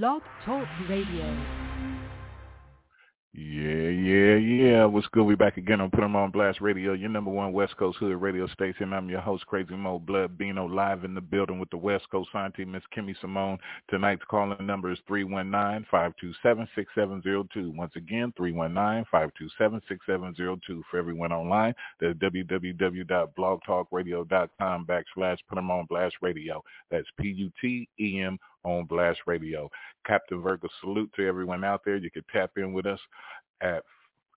Blog Talk Radio. Yeah, yeah, yeah. What's good? We back again on Put 'em on Blast Radio, your number one West Coast Hood radio station. I'm your host, Crazy Mo Blood Bino, live in the building with the West Coast Scientist, Miss Kimmy Simone. Tonight's calling number is 319-527-6702. Once again, 319-527-6702. For everyone online, that's www.blogtalkradio.com backslash Put 'em on Blast Radio. That's P-U-T-E-M on Blast Radio. Captain Virgo, salute to everyone out there. You can tap in with us at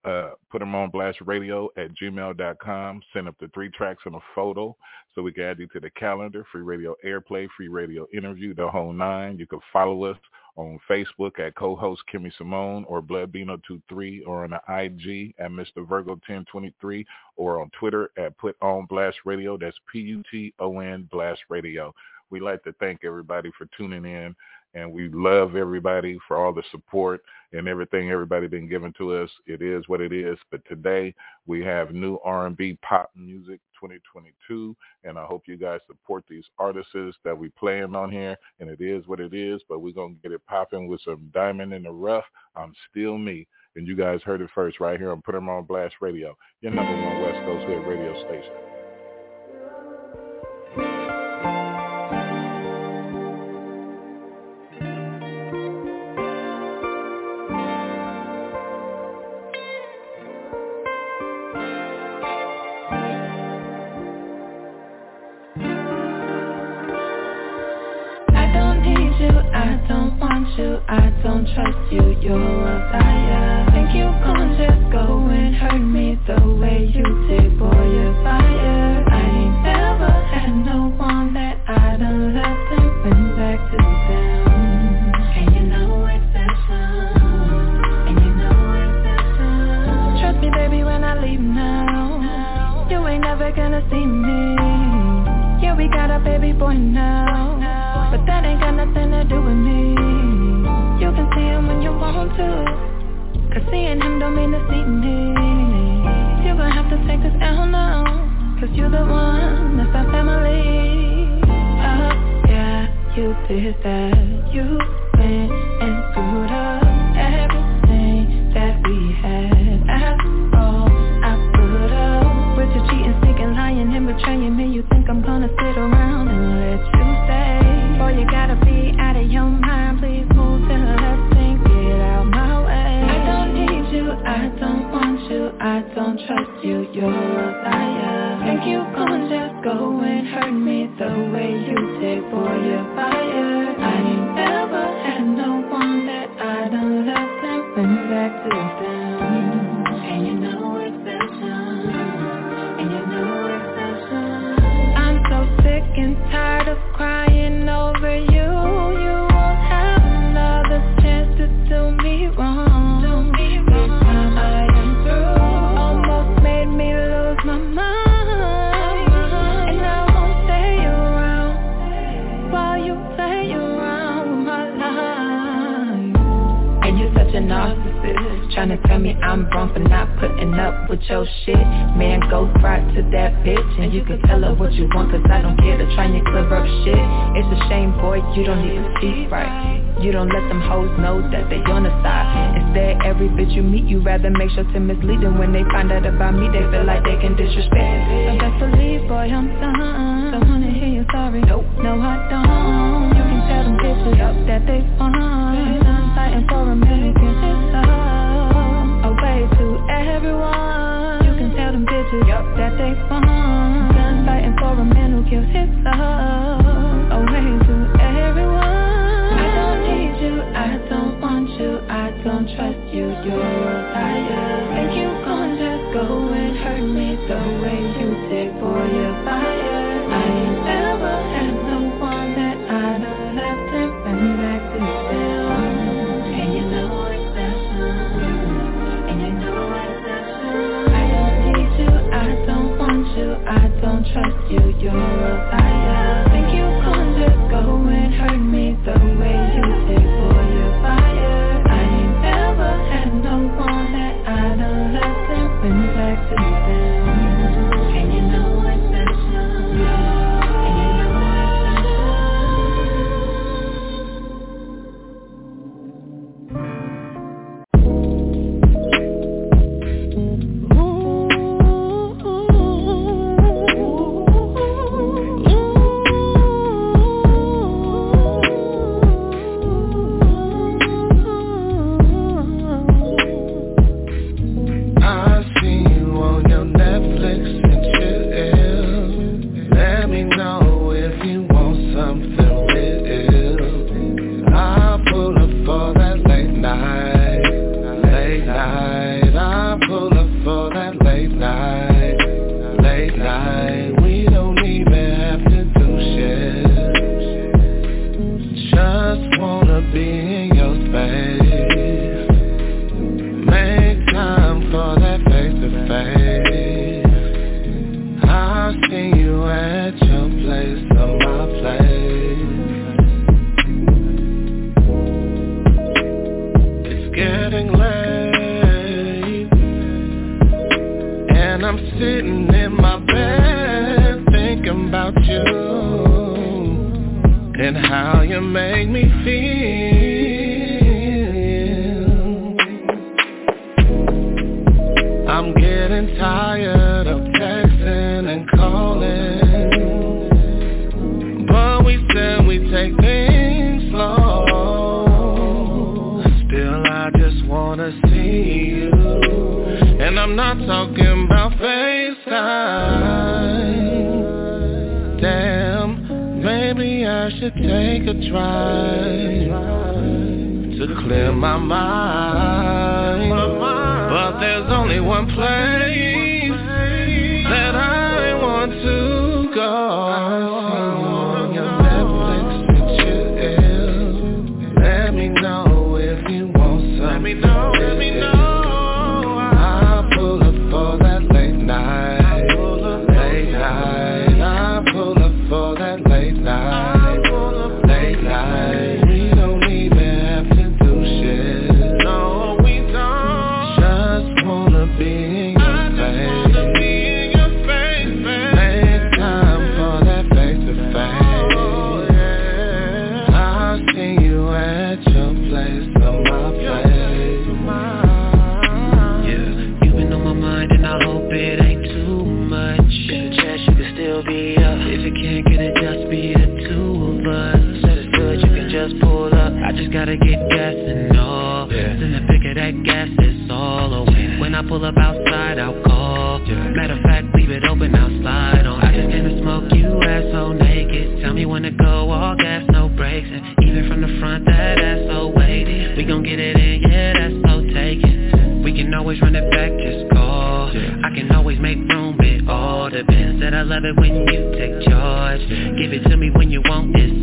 uh, put them on blast radio at gmail.com. Send up the three tracks and a photo so we can add you to the calendar. Free radio airplay, free radio interview, the whole nine. You can follow us on Facebook at co-host Kimmy Simone or Bloodbino23 or on the IG at Mr. Virgo 1023 or on Twitter at Put On Blast Radio. That's P-U-T-O-N Blast Radio. We like to thank everybody for tuning in and we love everybody for all the support and everything everybody been giving to us. It is what it is. But today we have new R&B pop music 2022, and I hope you guys support these artists that we playing on here. And it is what it is. But we're gonna get it popping with some diamond in the rough. I'm still me. And you guys heard it first right here on Put 'em on Blast Radio, your number one West Coast hit radio station. Trust you, you're a liar. Think you gon' just go and hurt me the way you did, boy, you're fire I ain't never had no one that I done left and went back to them. And you know exception, and you know exception Trust me baby when I leave now, you ain't never gonna see me. Yeah we got a baby boy now, but that ain't got nothing to do with me Seeing him don't mean to see me. You gon' have to take this L now Cause you're the one that's our family. Oh yeah, you did that. You crying over Tryna tell me I'm wrong for not putting up with your shit. Man, go right to that bitch And you can tell her what you want Cause I don't care to try and clever up shit. It's a shame, boy, you don't need to speak right. You don't let them hoes know that they on the side. Instead, every bitch you meet You rather make sure to mislead them. When they find out about me They feel like they can disrespect me So best believe, boy, I'm done. Don't wanna hear you sorry. Nope, no I don't. You can tell them bitches up that they fine I'm fighting for a minute, get this love away to everyone. You can tell them bitches yep. that they fun. Done fighting for a man who gives his love Away to everyone. I don't need you, I don't want you. I don't trust you, you're a liar. Think you gon' just go and hurt me The way you did, boy, you're fire I'm getting tired of texting and calling, but we said we take things slow. Still, I just wanna see you, and I'm not talking about FaceTime. Damn. Maybe I should take a drive to clear my mind. Only one place outside, I'll. Matter of fact, leave it open, I'll slide on. Oh, I just came to smoke you asshole naked. Tell me when to go, all gas, no brakes. And even from the front, that ass so weighted. We gon' get it in, yeah, that's so taken. We can always run it back, just call. I can always make room, it all depends. That I love it when you take charge. Give it to me when you want, it's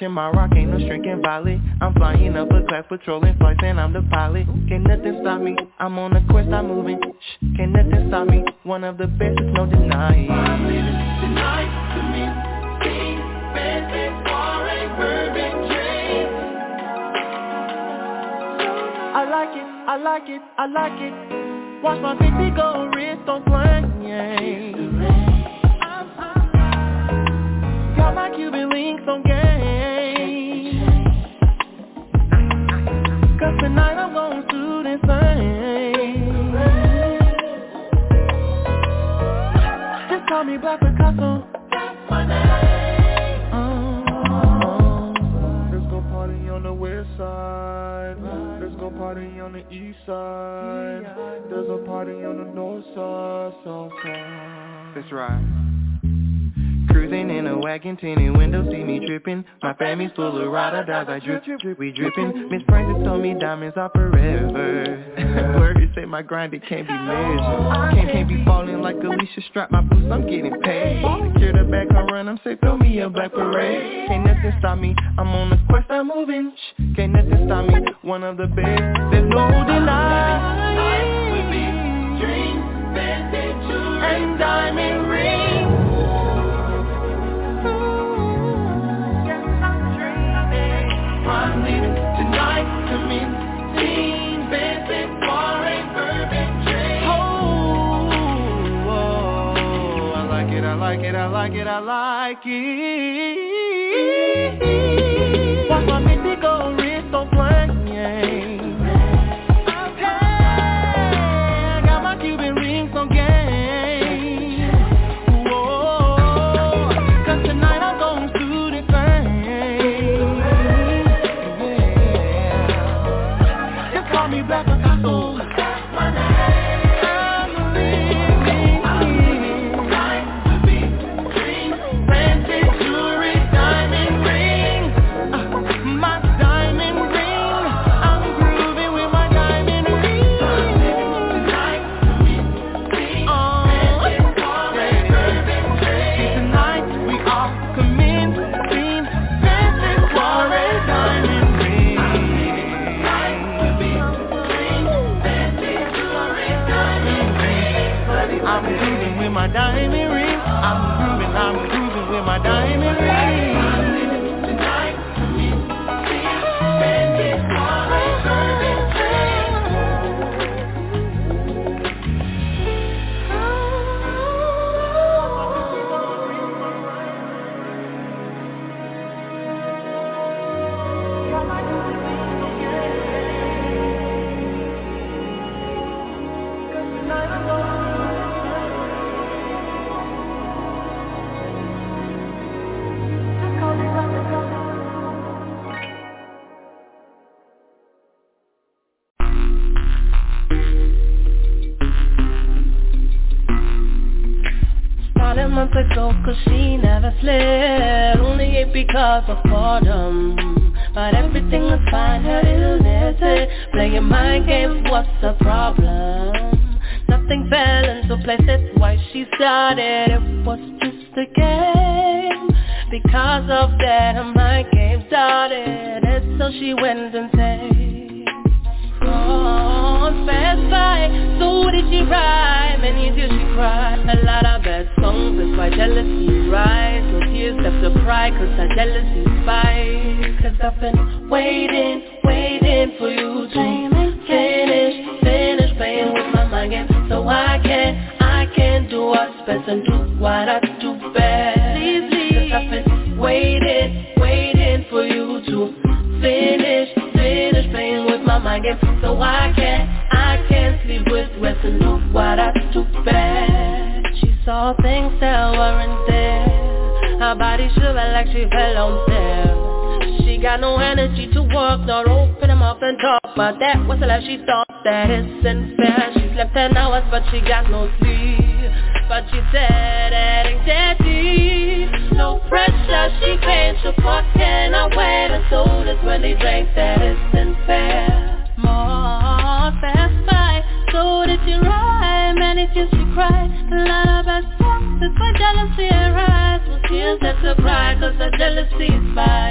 flashing my rock, ain't no shrinking violet. I'm flying up a class, patrolling flights and I'm the pilot. Can't nothing stop me, I'm on a quest, I'm moving. Shh, can't nothing stop me, one of the best, there's no denying. Tonight to me, I like it, I like it, I like it. Watch my 50 go wrist on plane. Got my Cuban links on game. Cause tonight I'm going to insane. Just call me Black Picasso. That's my name. Oh, let's go party on the west side. Let's go party on the east side. There's a party on the north side, south side. That's right. Cruising in a wagon, tinted windows, see me tripping. My family's full of or dies, I drip, drip, we dripping. Miss Francis told me diamonds are forever. Words say my grind, it can't be measured. Can't, can't be falling like Alicia, strap my boots, I'm getting paid. Secure the back, I run, I'm say throw me a black parade. Can't nothing stop me, I'm on the quest, I'm moving. Shh, Can't nothing stop me, one of the best, there's no denying. And diamond rings like it, I like it, I like it, months ago cause she never slid Only ate because of boredom. But everything was fine, her illness it Playing mind games, what's the problem? Nothing fell into place, that's why she started. It was just a game. Because of that her mind game started. And so she went and said Fast by, so did she Many tears she cried, a lot of bad songs That's why jealousy tears left I've been waiting, waiting for you finish, finish playing with my mind So I can, I can do what's best and do what I do best. Cause I've been waiting So I can, I can sleep with and do what I do best She saw things that weren't there. Her body shivered like she fell on stairs. She got no energy to work, not open them up and talk. But that was the life she thought that isn't fair She slept 10 hours but she got no sleep. But she said that ain't that deep. No pressure, she can't support Can I wait until this when they drank that isn't fair you she cried, a lot of jealousy tears that surprise, cause the jealousy is by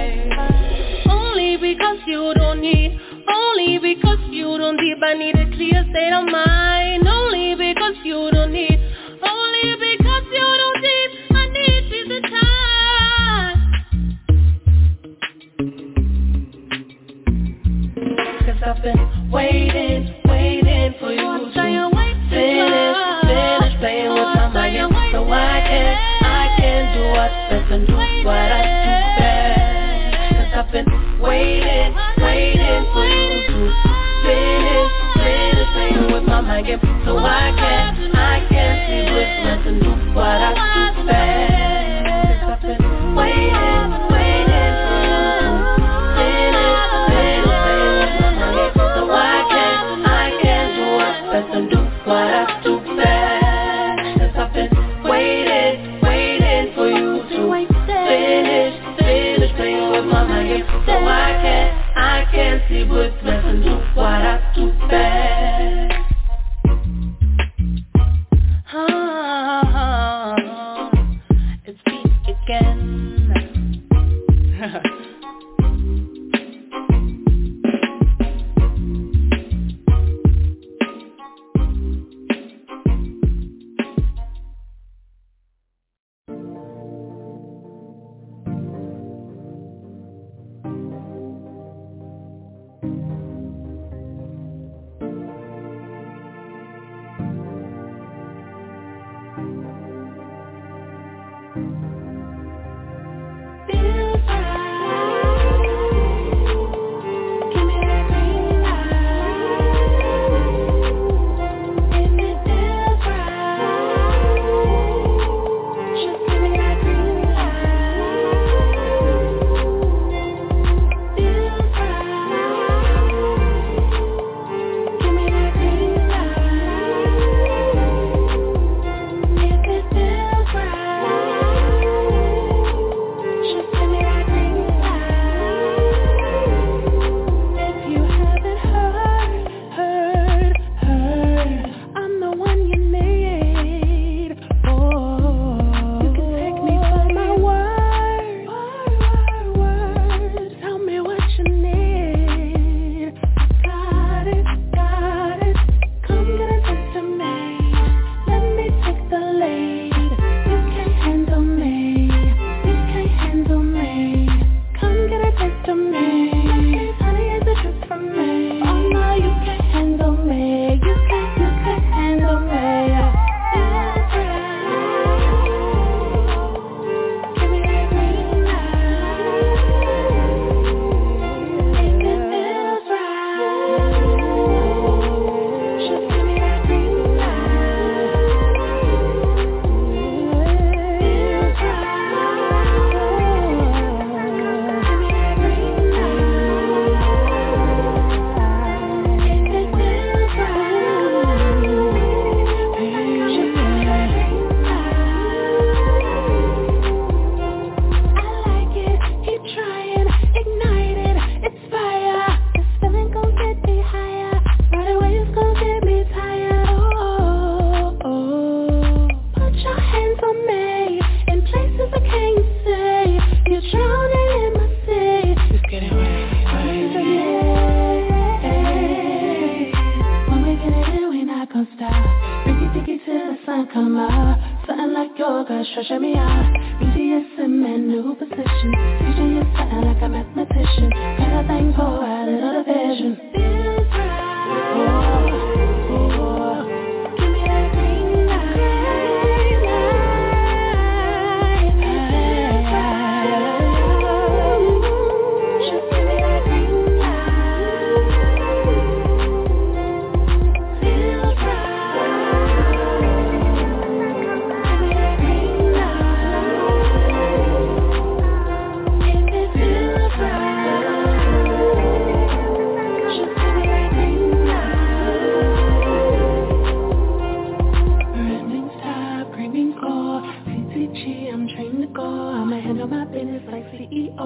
I handle my business like CEO.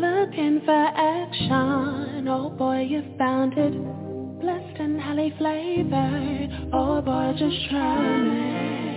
Looking for action, oh boy, you found it. Blessed and highly flavored, oh boy, just try me.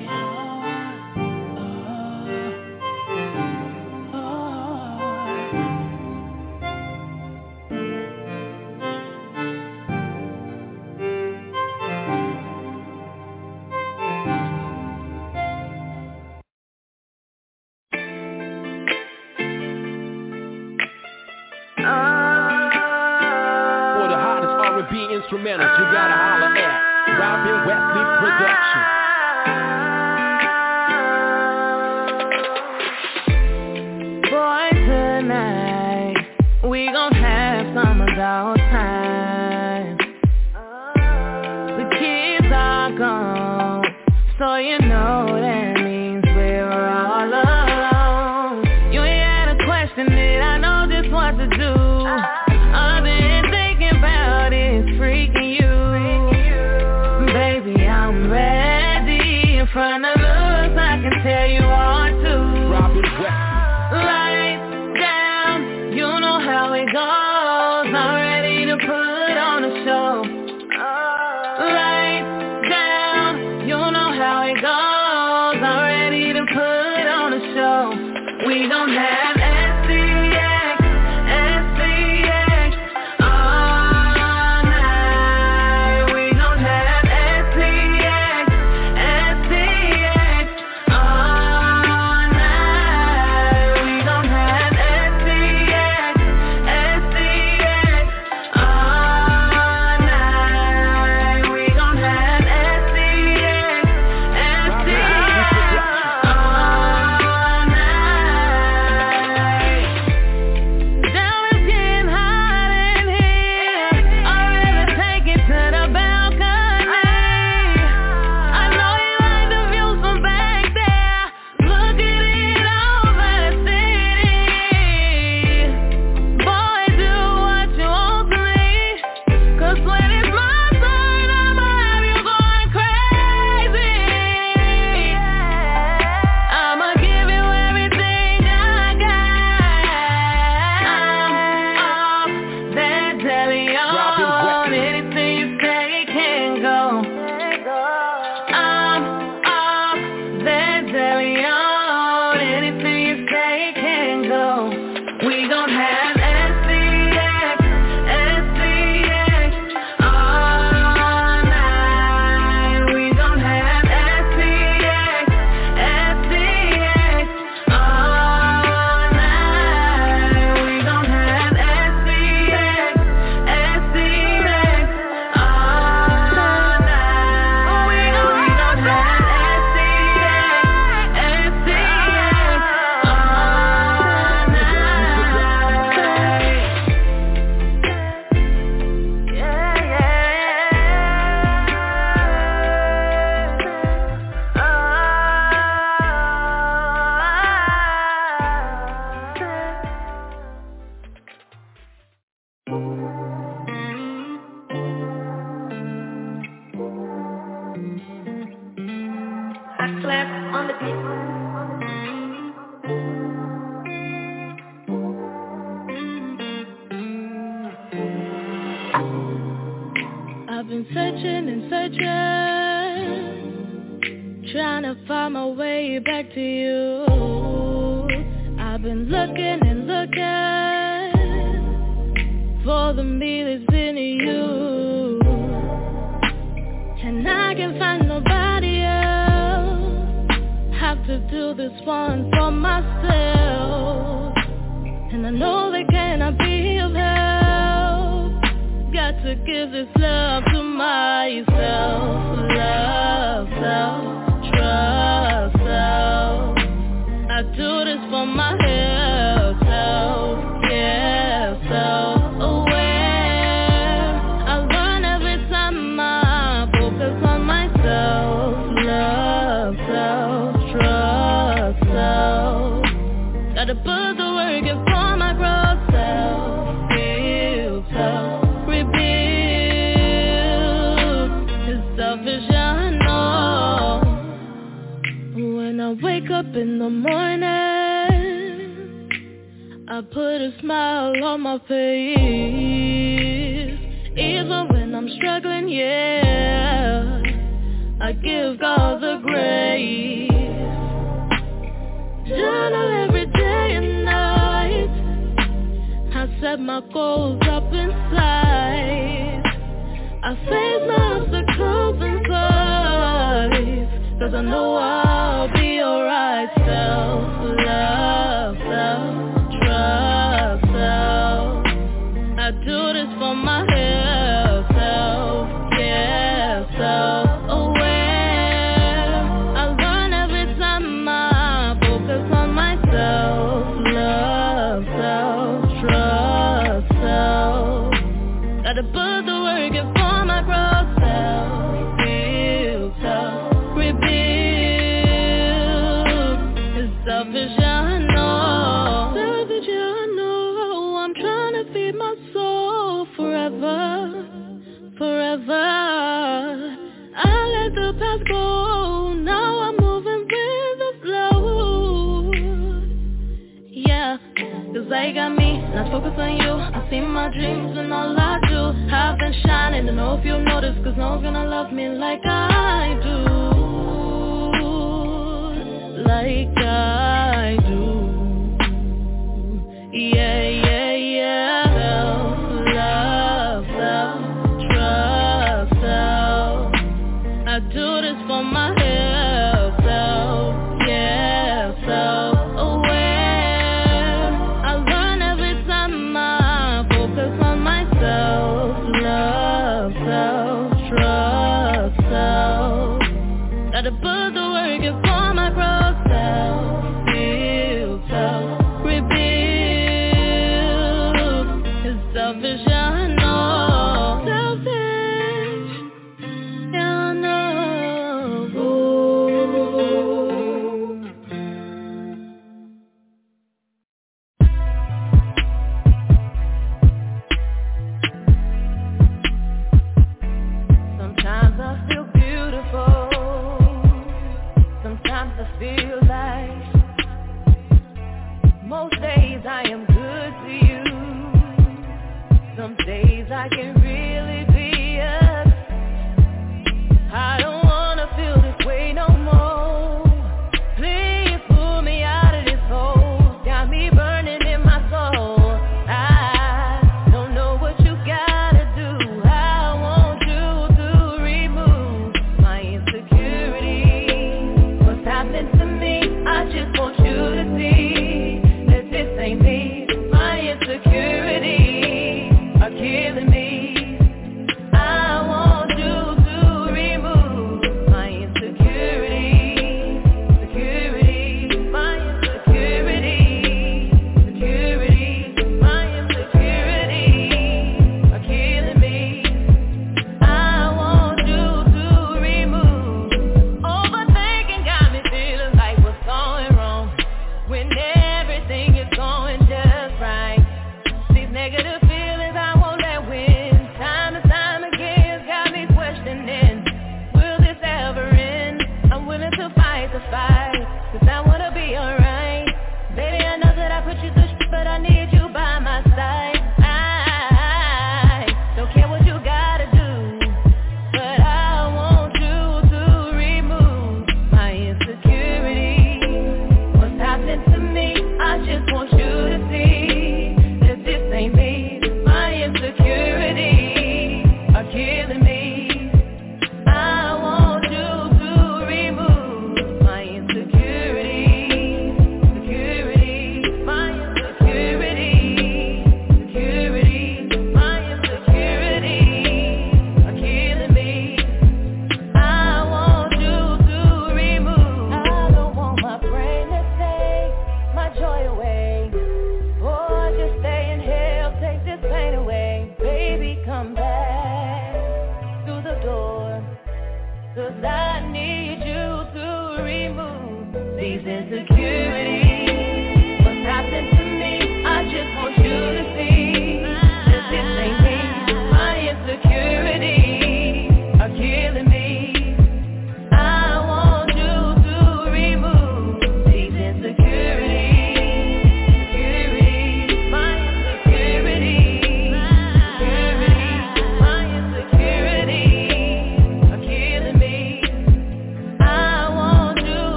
The morning I put a smile on my face. Even when I'm struggling, yeah I give God the grace. Journal every day and night. I set my goals up inside. I face my obstacles and fight Cause I know I'll be alright Self-love, self-trust, self. I do this Cause they got me, not focus on you. I see my dreams and all I do. I've been shining, don't know if you notice Cause no one's gonna love me like I do. Like I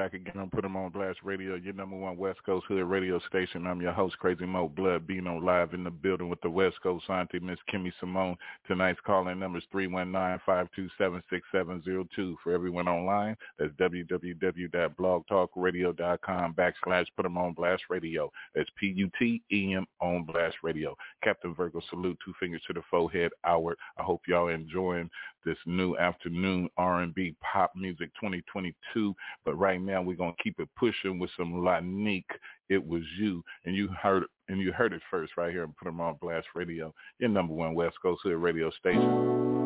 back again on Put 'Em On Blast Radio, your number one West Coast hood radio station. I'm your host, Crazy Mo Blood, being on live in the building with the West Coast auntie, Miss Kimmy Simone. Tonight's calling number is 319-527-6702. For everyone online, that's www.blogtalkradio.com backslash Put 'Em On Blast Radio. That's P-U-T-E-M on Blast Radio. Captain Virgo, salute, two fingers to the forehead, Howard. I hope y'all enjoying this new afternoon R&B pop music 2022. But right now, now we're gonna keep it pushing with some La'Nique. It was you, and you heard and you heard it first right here and put them on Blast Radio, your number one West Coast Hood radio station.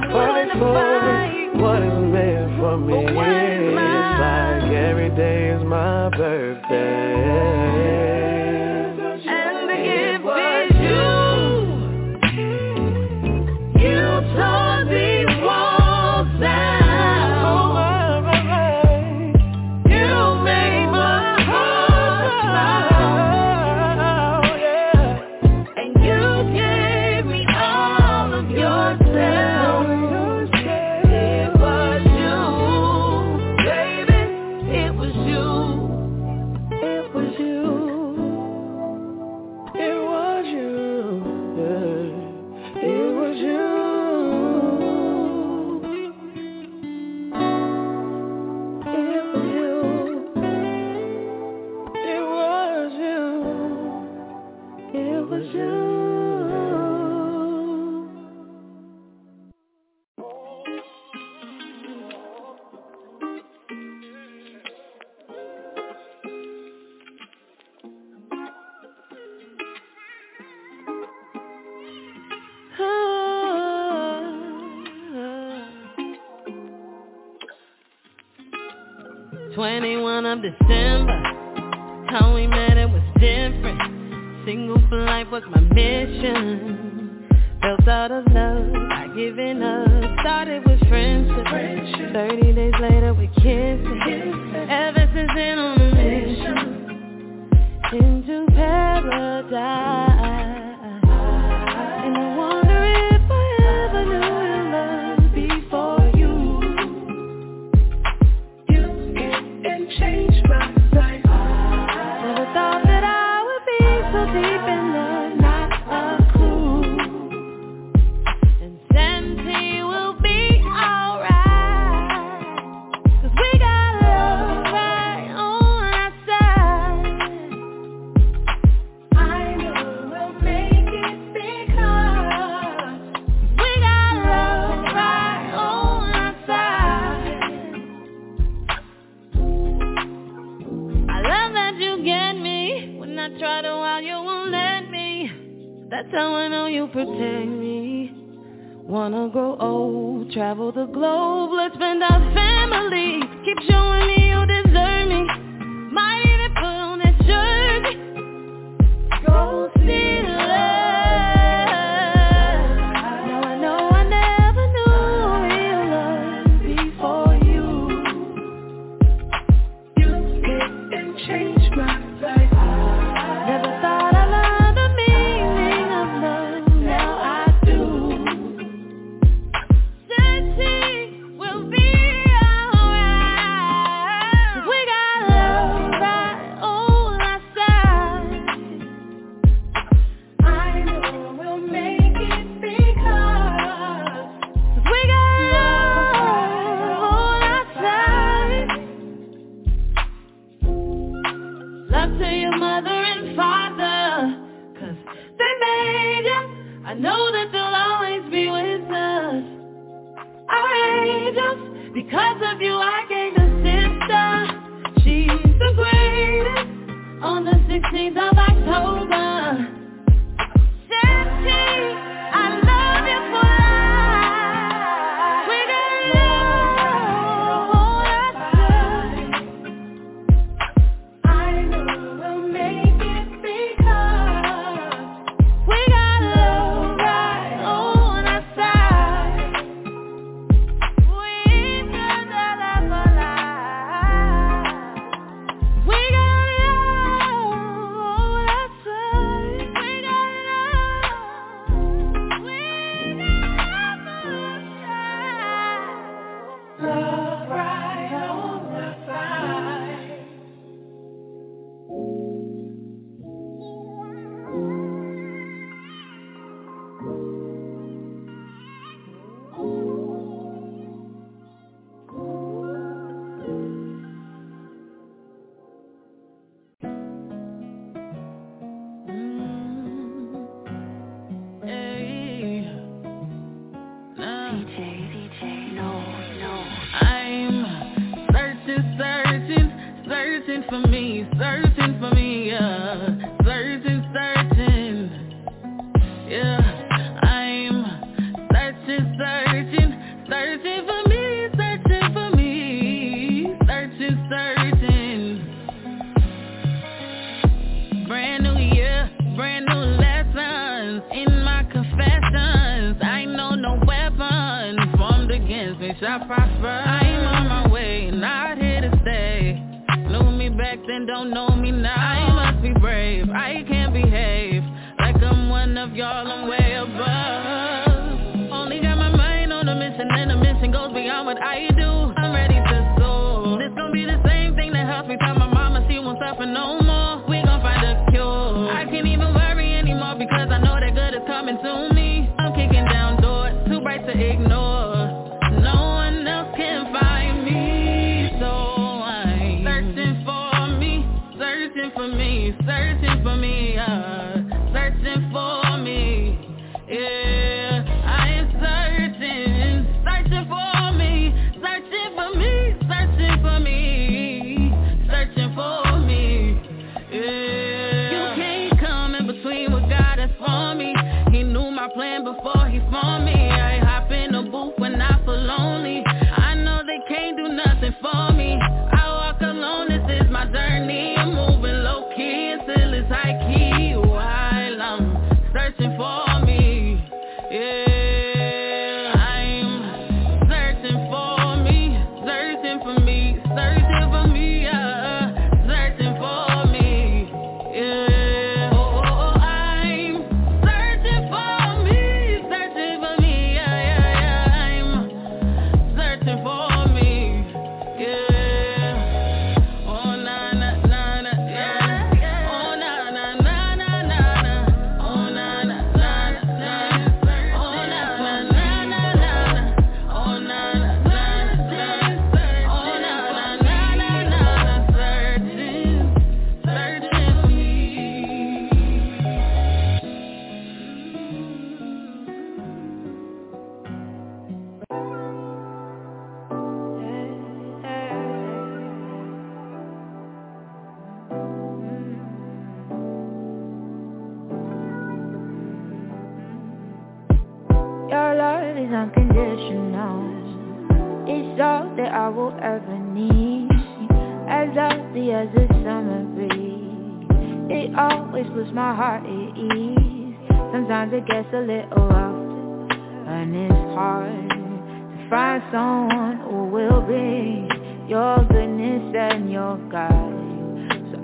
to fight for what is meant for me. It's like every day is my birthday.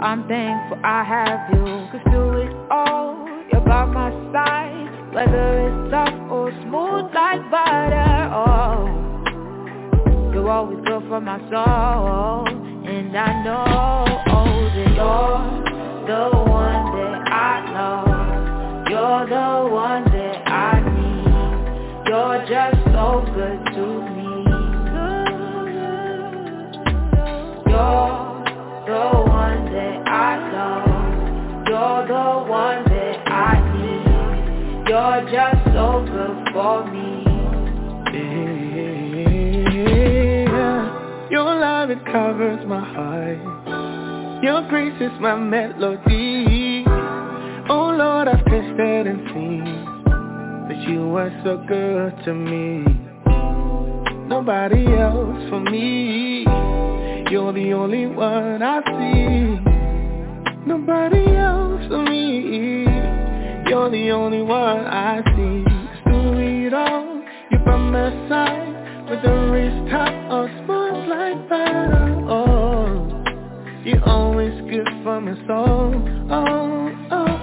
I'm thankful I have you. Cause through it all, you're by my side. Whether it's tough or smooth like butter, oh. You're always good for my soul. And I know oh, that you're the one that I love. You're the one that I need. You're just so good to me. You're the one I love You're the one that I need. You're just so good for me. Your love, it covers my heart. Your grace is my melody. Oh Lord, I've tasted and seen That you are so good to me. Nobody else for me. You're the only one I see Nobody else for me. You're the only one I see. Through it all, you're by my side. With a wrist top or smooth like butter, oh You're always good for my soul, oh, oh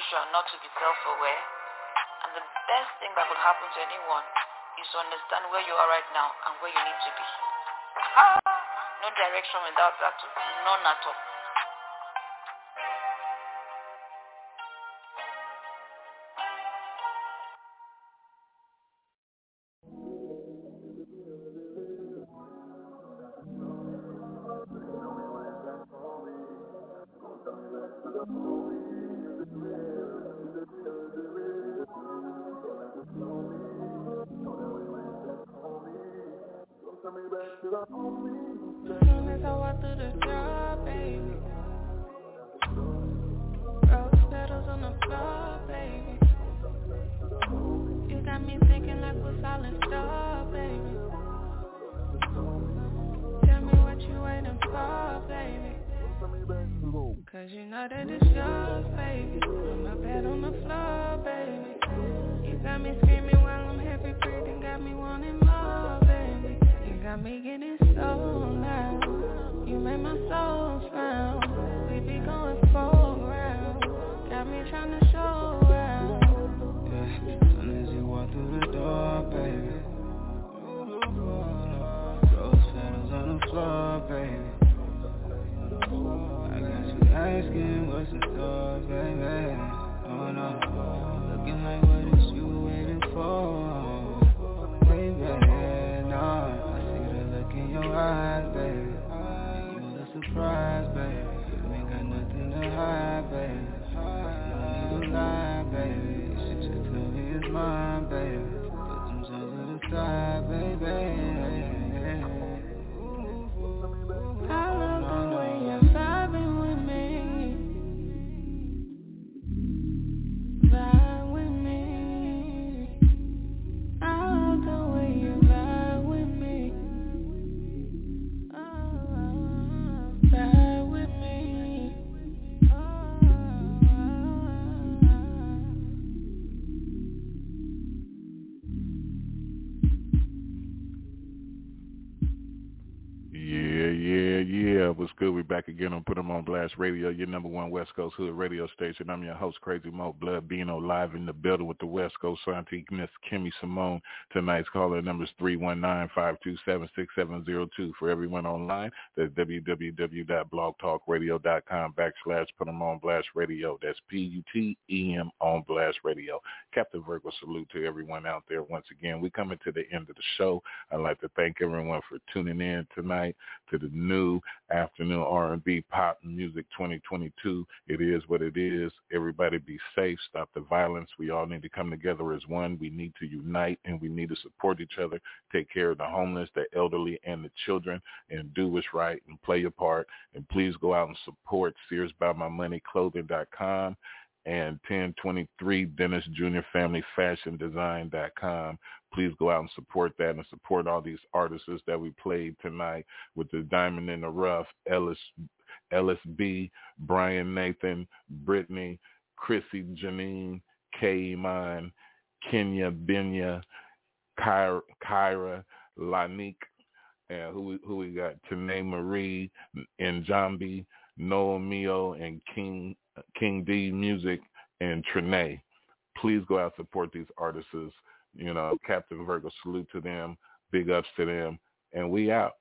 illusion not to be self-aware. And the best thing that could happen to anyone is to understand where you are right now and where you need to be. Ah, no direction without that. None at all. Cause you know that it's yours, baby. On my bed on the floor, baby. You got me screaming while I'm heavy breathing Got me wanting more, baby. You got me getting so loud. You made my soul sound We be going full round Got me trying to show out. Yeah, as soon as you walk through the door, baby. Rose petals on the floor, baby asking what's in store, baby. Oh no, looking like what is you waiting for? Baby, no, I see the look in your eyes, baby. You look surprised, baby. You ain't got nothing to hide, baby. No need to lie, baby. You should just tell me it's mine, baby. Put them to the side. Back again on Put 'em on Blast Radio, your number one West Coast Hood radio station. I'm your host, Crazy Mo Blood Bino, live in the building with the West Coast Scientific Miss Kimmy Simone. Tonight's caller number is 319-527-6702. For everyone online, that's www.blogtalkradio.com backslash Put 'em on Blast Radio. That's P-U-T-E-M on Blast Radio. Captain Virgo, salute to everyone out there once again. we're coming to the end of the show. I'd like to thank everyone for tuning in tonight to the new afternoon R&B pop music 2022. It is what it is. Everybody be safe. Stop the violence. We all need to come together as one. We need to unite and we need to support each other. Take care of the homeless, the elderly, and the children and do what's right and play your part. And please go out and support Sears By My Money Clothing.com and 1023 Dennis Jr. Family Fashion Design.com please go out and support that and support all these artists that we played tonight with the Diamond in the Rough, Ellis, Ellis B, Brian Nathan, Britnathy, Chrisy Janine, K Iman, Kenya Benya, Ki'ra, Ki'ra La'Nique, and who who we got? Tuena Mari and Jambi, Noel mio and King King D Music and Trinay. Please go out and support these artists you know, Captain Virgo, salute to them. Big ups to them. And we out.